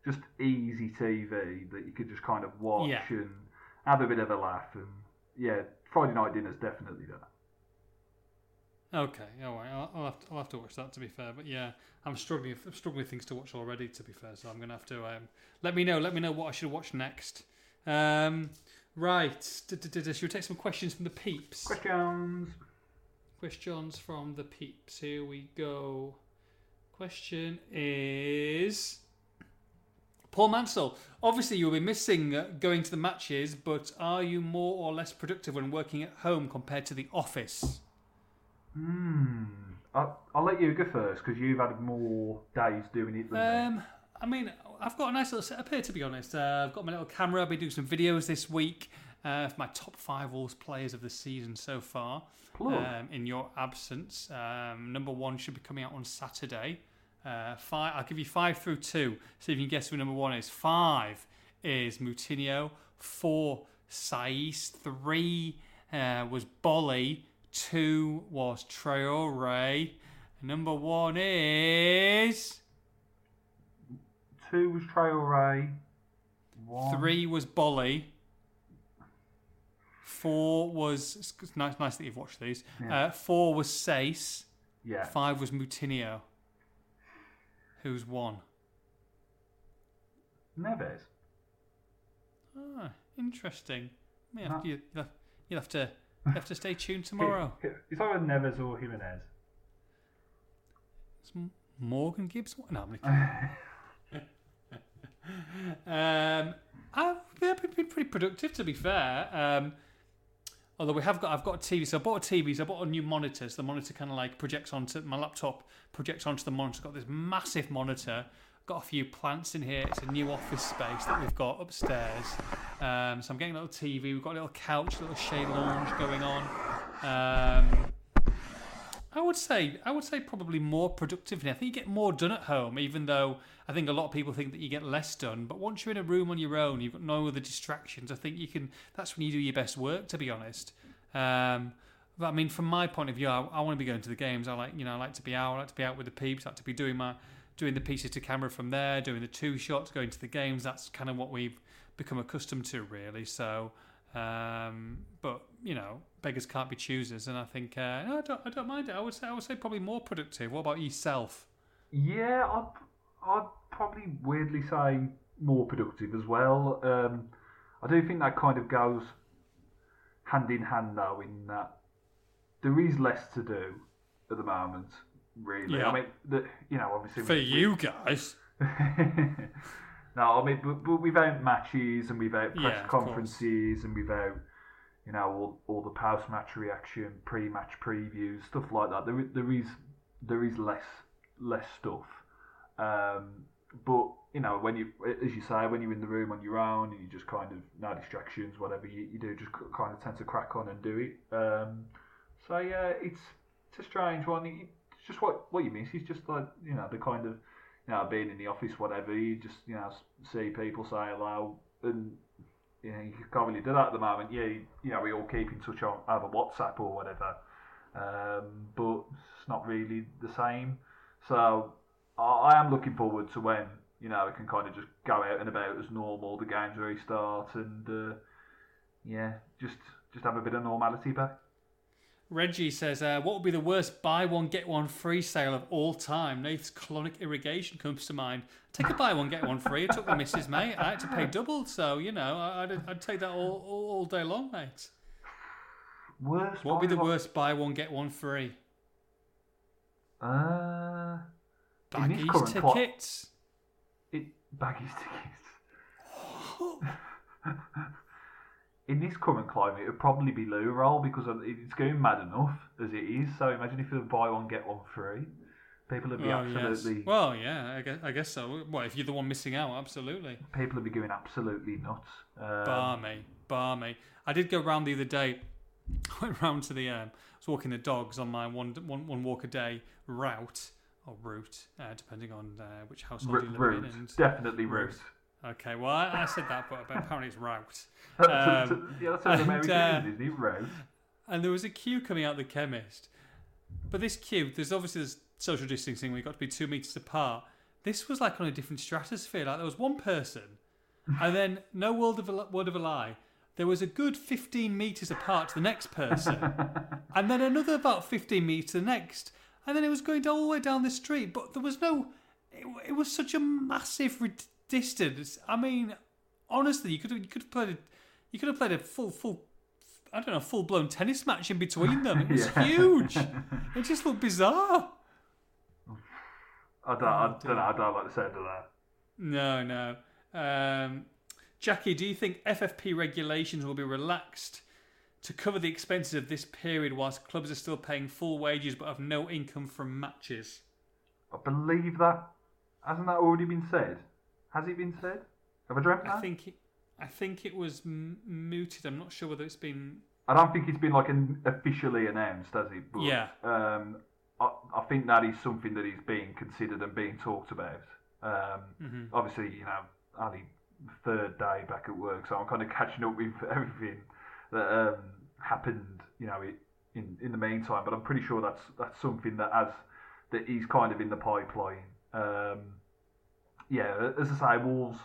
just easy TV that you could just kind of watch Yeah. and have a bit of a laugh. And yeah, Friday night dinner's definitely that. Okay, all right. I'll, I'll, have to, I'll have to watch that. To be fair, but yeah, I'm struggling. I'm struggling with things to watch already. To be fair, so I'm gonna have to um, let me know. Let me know what I should watch next. Um, right. Should we take some questions from the peeps? Questions. Questions from the peeps. Here we go. Question is Paul Mansell. Obviously, you'll be missing uh, going to the matches, but are you more or less productive when working at home compared to the office? Hmm. I'll, I'll let you go first because you've had more days doing it than me. Um, I mean, I've got a nice little setup here, to be honest. Uh, I've got my little camera. I've been doing some videos this week uh, for my top five Wolves players of the season so far. Um, in your absence, um, number one should be coming out on Saturday. Uh, five. I'll give you five through two. See if you can guess who number one is. Five is Moutinho. Four, Saiss. Three uh, was Boly. Two was Traore. Number one is. Two was Traore. One. Three was Boly. Four was it's nice, nice that you've watched these. Yeah. Uh, four was Saiss. Yeah. Five was Moutinho. Who's one? Neves. Ah, interesting. Yeah, Huh. you, you'll, have, you'll have to you'll have to stay tuned tomorrow. It's either Neves or Jimenez. It's Morgan Gibbs. No, I'm only Um, I've been pretty productive to be fair. Um, although we have got, I've got a TV. So I bought a TV. So I bought a new monitor. So the monitor kind of like projects onto my laptop, projects onto the monitor. Got this massive monitor. Got a few plants in here. It's a new office space that we've got upstairs. Um, so I'm getting a little TV. We've got a little couch, a little shade lounge going on. Um, I would say I would say probably more productively. I think you get more done at home, even though I think a lot of people think that you get less done. But once you're in a room on your own, you've got no other distractions. I think you can. That's when you do your best work, to be honest. Um, but I mean, from my point of view, I, I want to be going to the games. I like, you know, I like to be out. I like to be out with the peeps. I like to be doing my doing the pieces to camera from there, doing the two shots, going to the games. That's kind of what we've become accustomed to, really. So, um, but you know, beggars can't be choosers, and I think uh, no, I don't, I don't mind it. I would say, I would say probably more productive. What about yourself? Yeah, I'd, I'd probably weirdly say more productive as well. Um, I do think that kind of goes hand in hand though, in that there is less to do at the moment. Really, Yeah. I mean, the, you know, obviously For we- you guys, no, I mean, but, but without matches and without press Yeah, conferences and without, you know, all, all the post-match reaction, pre-match previews, stuff like that. There, there is there is less less stuff. Um, but you know, when you, as you say, when you're in the room on your own and you just kind of no distractions, whatever you, you do, just kind of tend to crack on and do it. Um, so yeah, it's it's a strange one. It's just what what you miss is just like you know the kind of you know being in the office, whatever. You just you know see people say hello, and you know you can't really do that at the moment. Yeah, you, you know we all keep in touch on over WhatsApp or whatever, um, but it's not really the same. So I, I am looking forward to when you know we can kind of just go out and about as normal. The games restart and uh, yeah, just just have a bit of normality back. Reggie says, uh, "What would be the worst buy one get one free sale of all time?" Nath's colonic irrigation comes to mind. Take a buy one get one free. I took the missus, mate. I had to pay double, so you know I'd, I'd take that all, all, all day long, mate. Worst. What would be the one- worst buy one get one free? Uh, Baggies tickets. it baggies tickets. In this current climate, it would probably be loo roll because it's going mad enough as it is. So imagine if you buy one get one free, people would be Oh, yes. absolutely Well, yeah, I guess, I guess so. Well, if you're the one missing out, absolutely. people would be going absolutely nuts. Um, Barmy, barmy. I did go round the other day. I went round to the. Um, I was walking the dogs on my one one, one walk a day route or route, uh, depending on uh, which household r- you live root, in. And definitely route. root. Okay, well, I, I said that, but apparently it's route. Um, yeah, that's an and, American, uh, isn't it? Route. and there was a queue coming out of the chemist. But this queue, there's obviously this social distancing where you've got to be two meters apart. This was like on a different stratosphere. Like there was one person, and then no word of a, word of a lie. There was a good 15 meters apart to the next person, and then another about 15 meters to the next, and then it was going all the way down the street. But there was no. It, it was such a massive distance. I mean, honestly, you could have you could have played a, you could have played a full full I don't know full blown tennis match in between them. It was Yeah. huge. It just looked bizarre. I don't, Oh, I, don't know. I don't like the sound of that. No, no. Um, Jackie, do you think FFP regulations will be relaxed to cover the expenses of this period whilst clubs are still paying full wages but have no income from matches? I believe that hasn't that already been said? Has it been said? Have I dreamt that? I think it, I think it was m- mooted. I'm not sure whether it's been. I don't think it's been like an officially announced, has it? But, Yeah. Um, I, I think that is something that is being considered and being talked about. Um, Mhm. Obviously, you know, only third day back at work, so I'm kind of catching up with everything that um, happened, you know, i- in in the meantime. But I'm pretty sure that's that's something that as that is kind of in the pipeline. Um, yeah, as I say, Wolves,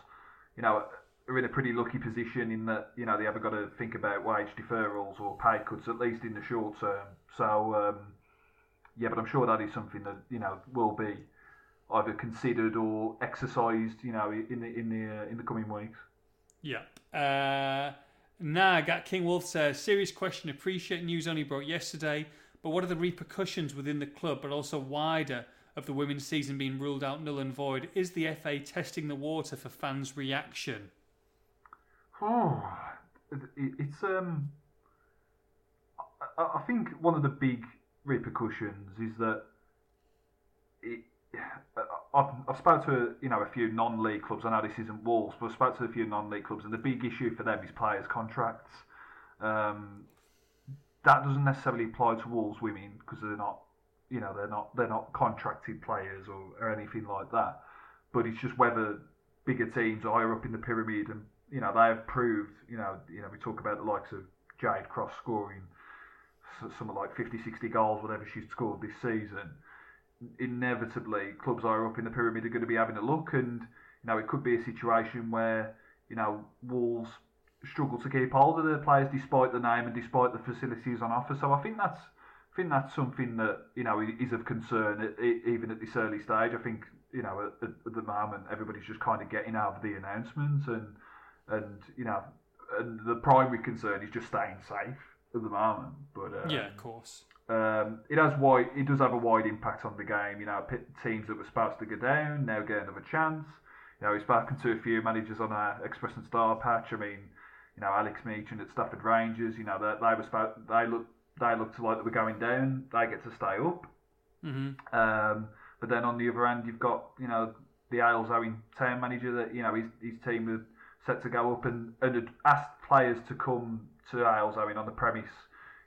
you know, are in a pretty lucky position in that you know they haven't got to think about wage deferrals or pay cuts at least in the short term. So um, yeah, but I'm sure that is something that you know will be either considered or exercised, you know, in the in the uh, in the coming weeks. Yeah. Uh, Nag at King Wolf says, serious question. Appreciate news only brought yesterday, but what are the repercussions within the club, but also wider, of the women's season being ruled out null and void? Is the FA testing the water for fans' reaction? Oh, it's um. I, think one of the big repercussions is that it. I've, I've to you know a few non-league clubs. I know this isn't Wolves, but I've spoke to a few non-league clubs, and the big issue for them is players' contracts. Um, that doesn't necessarily apply to Wolves women because they're not, you know, they're not they're not contracted players or, or anything like that. But it's just whether bigger teams are higher up in the pyramid and you know they have proved you know you know we talk about the likes of Jade Cross scoring something like 50 60 goals whatever she's scored this season inevitably clubs higher up in the pyramid are going to be having a look and you know it could be a situation where you know Wolves struggle to keep hold of their players despite the name and despite the facilities on offer so I think that's I think that's something that you know is of concern even at this early stage. I think you know at, at the moment everybody's just kind of getting out of the announcements and and you know and the primary concern is just staying safe at the moment. But um, yeah, of course. um, it has wide. It does have a wide impact on the game. You know, p- teams that were supposed to go down now get another chance. You know, he's spoken to a few managers on our Express and Star patch. I mean, you know, Alex Meacham at Stafford Rangers. You know, they, they were supposed, they look they look to like they were going down. They get to stay up. hmm Um, but then on the other end, you've got you know the Halesowen town manager that you know his, his team were set to go up and, and had asked players to come to Halesowen on the premise,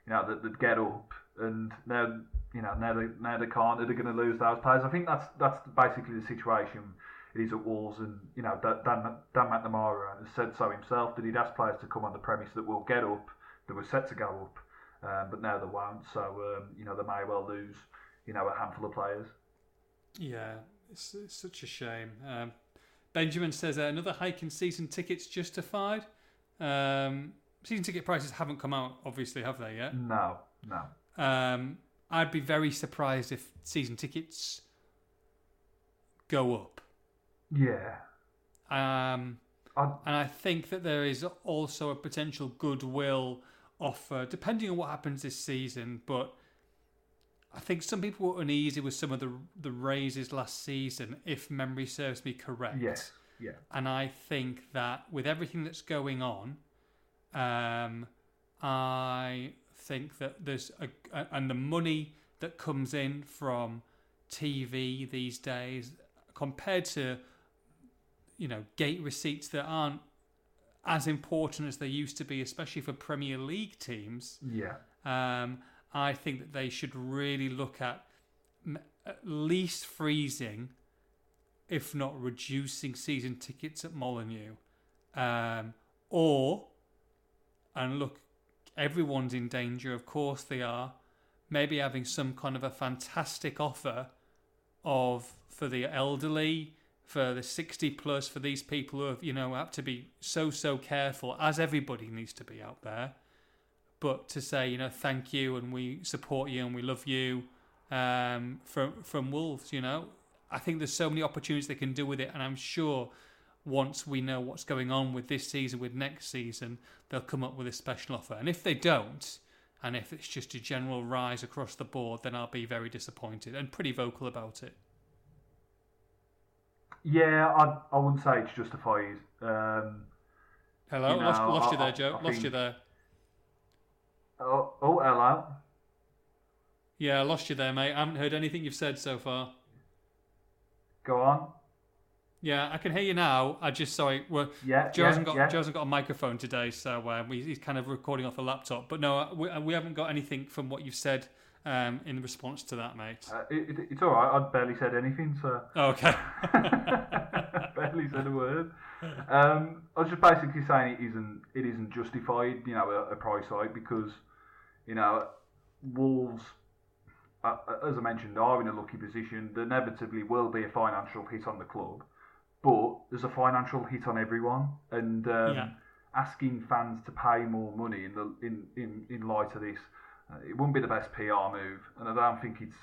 you know that they'd get up, and now you know now they now they can't. They're going to lose those players. I think that's that's basically the situation. It is at Wolves, and you know Dan Dan, Dan McNamara has said so himself that he'd asked players to come on the premise that we'll get up, that were set to go up, um, but now they won't. So um, you know they may well lose, you know, a handful of players. Yeah, it's, it's such a shame. Um, Benjamin says uh, another hike in season tickets justified. Um, season ticket prices haven't come out, obviously, have they yet? No, no. Um, I'd be very surprised if season tickets go up. Yeah. Um, I, and I think that there is also a potential goodwill offer, depending on what happens this season. But I think some people were uneasy with some of the the raises last season, if memory serves me correct. yes. Yeah. And I think that with everything that's going on, um, I think that there's a, a and the money that comes in from TV these days compared to you know gate receipts that aren't as important as they used to be, especially for Premier League teams. Yeah. Um, I think that they should really look at m- at least freezing if not reducing season tickets at Molineux, um, or and look, everyone's in danger. Of course they are. Maybe having some kind of a fantastic offer of for the elderly, for the sixty plus, for these people who have you know have to be so so careful, as everybody needs to be out there. But to say you know thank you and we support you and we love you um, from from Wolves, you know, I think there's so many opportunities they can do with it, and I'm sure once we know what's going on with this season, with next season, they'll come up with a special offer. And if they don't, and if it's just a general rise across the board, then I'll be very disappointed and pretty vocal about it. Yeah, I, I wouldn't say it's justified. Um, Hello, You lost, know, lost you I- there, Joe. I lost you there. oh, oh, hello. Yeah, I lost you there, mate. I haven't heard anything you've said so far. Go on. Yeah, I can hear you now. I just sorry. Well, Yeah, Joe yeah, hasn't got yeah. Joe hasn't got a microphone today, so uh, we, he's kind of recording off a laptop. But no, uh, we, uh, we haven't got anything from what you've said um, in response to that, mate. Uh, it, it, it's all right. I barely said anything, so Oh, okay. barely said a word. Um, I was just basically saying it isn't it isn't justified, you know, a, a price hike because, you know, Wolves, uh, as I mentioned, are in a lucky position. There inevitably will be a financial hit on the club, but there's a financial hit on everyone, and um, Yeah. asking fans to pay more money in the in in, in light of this, uh, it wouldn't be the best PR move, and I don't think it's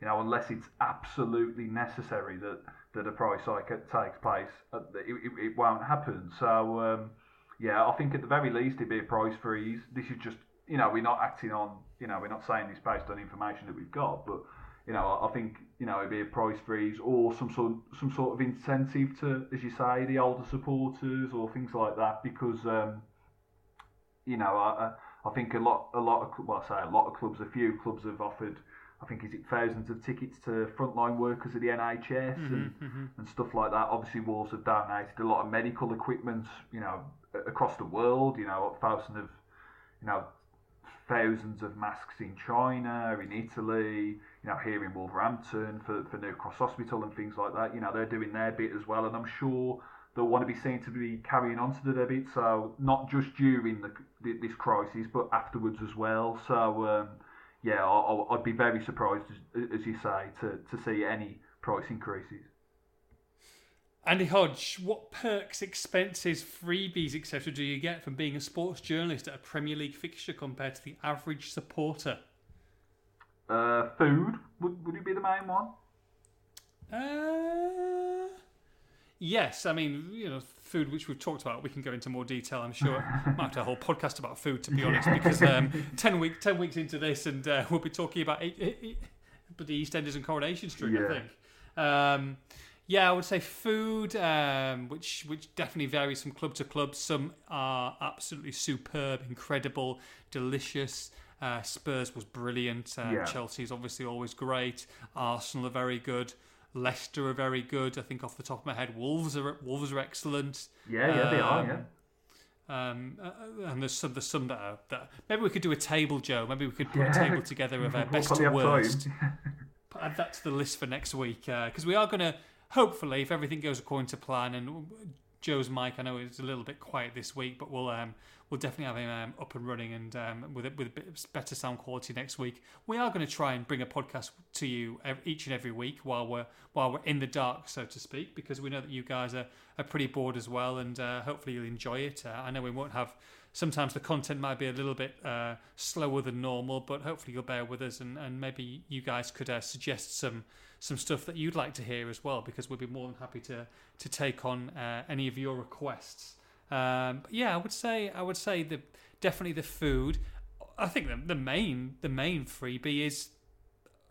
you know unless it's absolutely necessary that that a price hike takes place, uh, it, it, it won't happen. So um, yeah, I think at the very least it'd be a price freeze. This is just you know we're not acting on you know we're not saying this based on information that we've got, but you know I I think you know it'd be a price freeze or some sort some sort of incentive to, as you say, the older supporters or things like that because. Um, you know, I, I think a lot, a lot of, well, I say a lot of clubs, a few clubs have offered, I think, is it thousands of tickets to frontline workers at the NHS and, mm-hmm, mm-hmm. and stuff like that. Obviously, Wolves have donated a lot of medical equipment, you know, across the world. You know, thousands of, you know, thousands of masks in China, in Italy, you know, here in Wolverhampton for, for New Cross Hospital and things like that. You know, they're doing their bit as well, and I'm sure they'll want to be seen to be carrying on to the bit. So not just during the, th- this crisis, but afterwards as well. So um, yeah, I, I'd be very surprised, as, as you say, to, to see any price increases. Andy Hodge, what perks, expenses, freebies, etc., do you get from being a sports journalist at a Premier League fixture compared to the average supporter? Uh, food would, would it be the main one? Uh, yes, I mean, you know, food, which we've talked about, we can go into more detail. I'm sure. Might have to a whole podcast about food, to be honest, because um, ten week, ten weeks into this, and uh, we'll be talking about eight, eight, eight, but the EastEnders and Coronation Street, I Yeah. think. Um, yeah, I would say food, um, which which definitely varies from club to club. Some are absolutely superb, incredible, delicious. Uh, Spurs was brilliant. Uh, Yeah. Chelsea is obviously always great. Arsenal are very good. Leicester are very good. I think off the top of my head, Wolves are Wolves are excellent. Yeah, yeah, they are. Um, Yeah. Um, uh, and there's some, there's some that are that maybe we could do a table, Joe. Maybe we could put Yeah. a table together of our best to worst. Add that to the list for next week because we are going to hopefully, if everything goes according to plan, and Joe's mic I know is a little bit quiet this week, but we'll um, we'll definitely have him um, up and running and um, with a, with a bit better sound quality next week. We are going to try and bring a podcast to you each and every week while we're while we're in the dark, so to speak, because we know that you guys are, are pretty bored as well, and uh, hopefully you'll enjoy it. Uh, I know we won't have. Sometimes the content might be a little bit uh, slower than normal, but hopefully you'll bear with us, and, and maybe you guys could uh, suggest some some stuff that you'd like to hear as well, because we'd be more than happy to to take on uh, any of your requests. Um, but yeah, I would say I would say the definitely the food. I think the, the main the main freebie is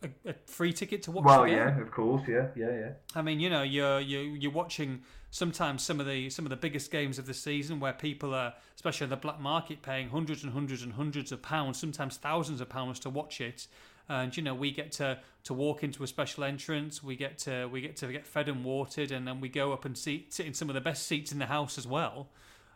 a, a free ticket to watch. Well, the game. yeah, of course, yeah, yeah, yeah. I mean, you know, you're you're you're watching sometimes some of the some of the biggest games of the season where people are, especially on the black market, paying hundreds and hundreds and hundreds of pounds, sometimes thousands of pounds to watch it. And you know, we get to to walk into a special entrance. We get to we get to get fed and watered, and then we go up and sit in some of the best seats in the house as well.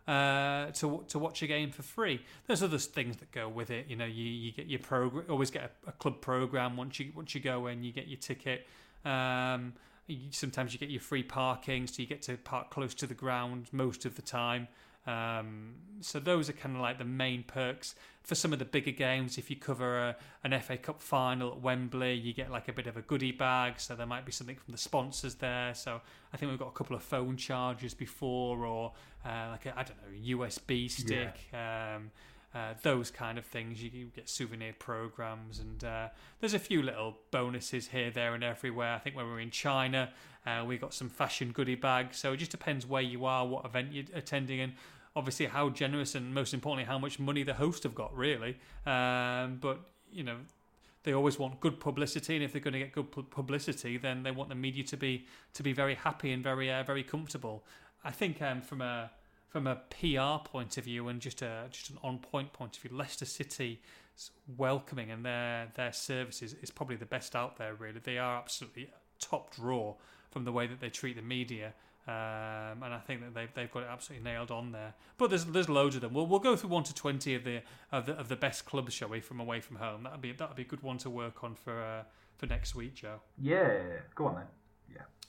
Uh, to to watch a game for free. There's other things that go with it. You know, you, you get your program. Always get a, a club program once you once you go in. You get your ticket. Um, you, sometimes you get your free parking, so you get to park close to the ground most of the time. Um, so those are kind of like the main perks for some of the bigger games. If you cover a, an FA Cup final at Wembley, you get like a bit of a goodie bag. So there might be something from the sponsors there. So I think we've got a couple of phone chargers before, or uh, like a, I don't know USB stick. Um, uh, those kind of things. You, you get souvenir programs, and uh, there's a few little bonuses here, there, and everywhere. I think when we were in China, uh, we got some fashion goodie bags. So it just depends where you are, what event you're attending, and obviously how generous and most importantly how much money the host have got, really. Um, but you know. They always want good publicity, and if they're going to get good pu- publicity, then they want the media to be to be very happy and very uh, very comfortable. I think um, from a from a PR point of view and just a just an on point point of view, Leicester City welcoming and their their services is probably the best out there. Really, they are absolutely top draw from the way that they treat the media. Um, and I think that they've, they've got it absolutely nailed on there. But there's there's loads of them. We'll, we'll go through one to twenty of the of the, of the best clubs, shall we, from away from home. That'd be that'd be a good one to work on for uh, for next week, Joe. Yeah, go on then.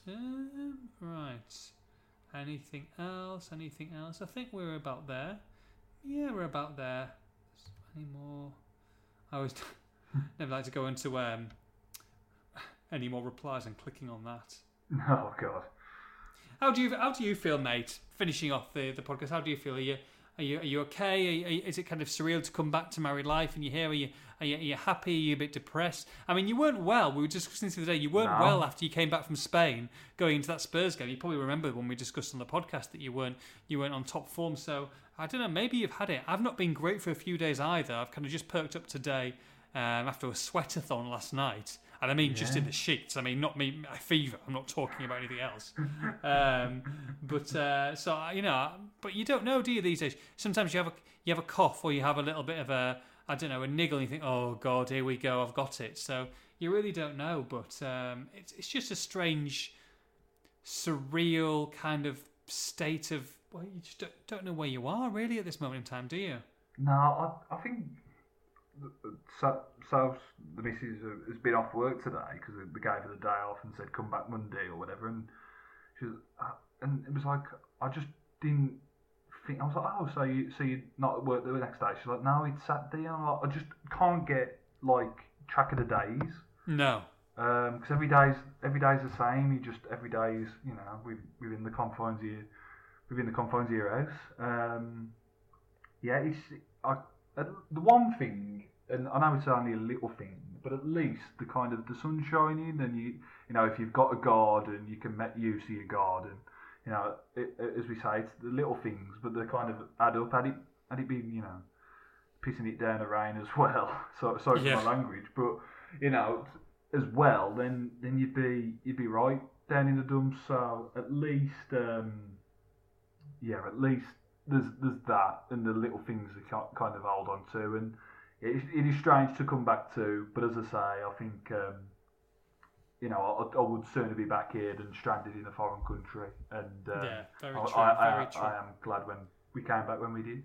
Yeah. Um, right. Anything else? Anything else? I think we're about there. Yeah, we're about there. Any more? I always never like to go into um, any more replies and clicking on that. Oh God. How do you how do you feel, mate? Finishing off the, the podcast, how do you feel? Are you are you are you okay? Are you, are you- is it kind of surreal to come back to married life and you're here? Are you are you, are you happy? Are you a bit depressed? I mean, you weren't well. We were discussing this the other day. You weren't No. well after you came back from Spain, going into that Spurs game. You probably remember when we discussed on the podcast that you weren't you weren't on top form. So I don't know. Maybe you've had it. I've not been great for a few days either. I've kind of just perked up today um, after a sweatathon last night. And I mean, just in the sheets. I mean, not me, a fever. I'm not talking about anything else. Um, but uh, so you know, but you don't know, do you? These days, sometimes you have a you have a cough or you have a little bit of a I don't know a niggle, and you think, oh god, here we go, I've got it. So you really don't know, but um, it's it's just a strange, surreal kind of state of well, you just don't, don't know where you are really at this moment in time, do you? No, I, I think so. So the missus has been off work today because they gave her the day off and said come back Monday or whatever, and she was, uh, and it was like I just didn't think. I was like, oh, so you so you not at work the next day? She's like, no, it's Saturday. And I'm like, I just can't get like track of the days. No. because every day's every day's the same. You just every day's you know within the confines of your within the confines of your house. Um, yeah, it's I, uh, the one thing, and I know it's only a little thing, but at least the kind of the sun shining, and you you know if you've got a garden, you can make use of your garden. You know, it, it- as we say, it's the little things, but they kind of add up. Had it had it been you know pissing it down the rain as well. So sorry Yeah. for my language, but you know as well, then then you'd be you'd be right down in the dumps. So at least, um, yeah, at least there's there's that and the little things that kind of hold on to, and it, is- it is strange to come back to. But as I say, I think um, you know I, I would sooner be back here than stranded in a foreign country, and uh, Yeah, very I, true, I, I, very true. I am glad when we came back when we did.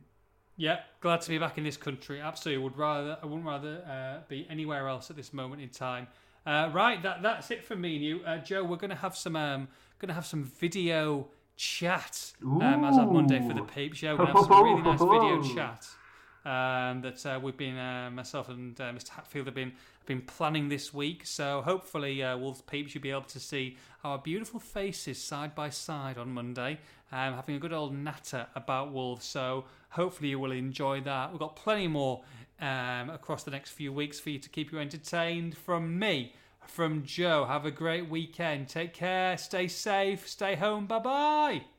Yeah, glad to be back in this country. Absolutely, would rather I wouldn't rather uh, be anywhere else at this moment in time. Uh, right, that that's it for me and you, uh, Joe. We're going to have some um, to have some video chat um, as of Monday for the. Peeps Show. We're going to have some really nice video chat um, that uh, we've been uh, myself and uh, Mr. Hatfield have been have been planning this week. So hopefully, uh, Wolves Peeps, you'll be able to see our beautiful faces side by side on Monday, um, having a good old natter about Wolves. So hopefully, you will enjoy that. We've got plenty more um, across the next few weeks for you to keep you entertained. From me, from Joe, have a great weekend. Take care, stay safe, stay home. Bye bye.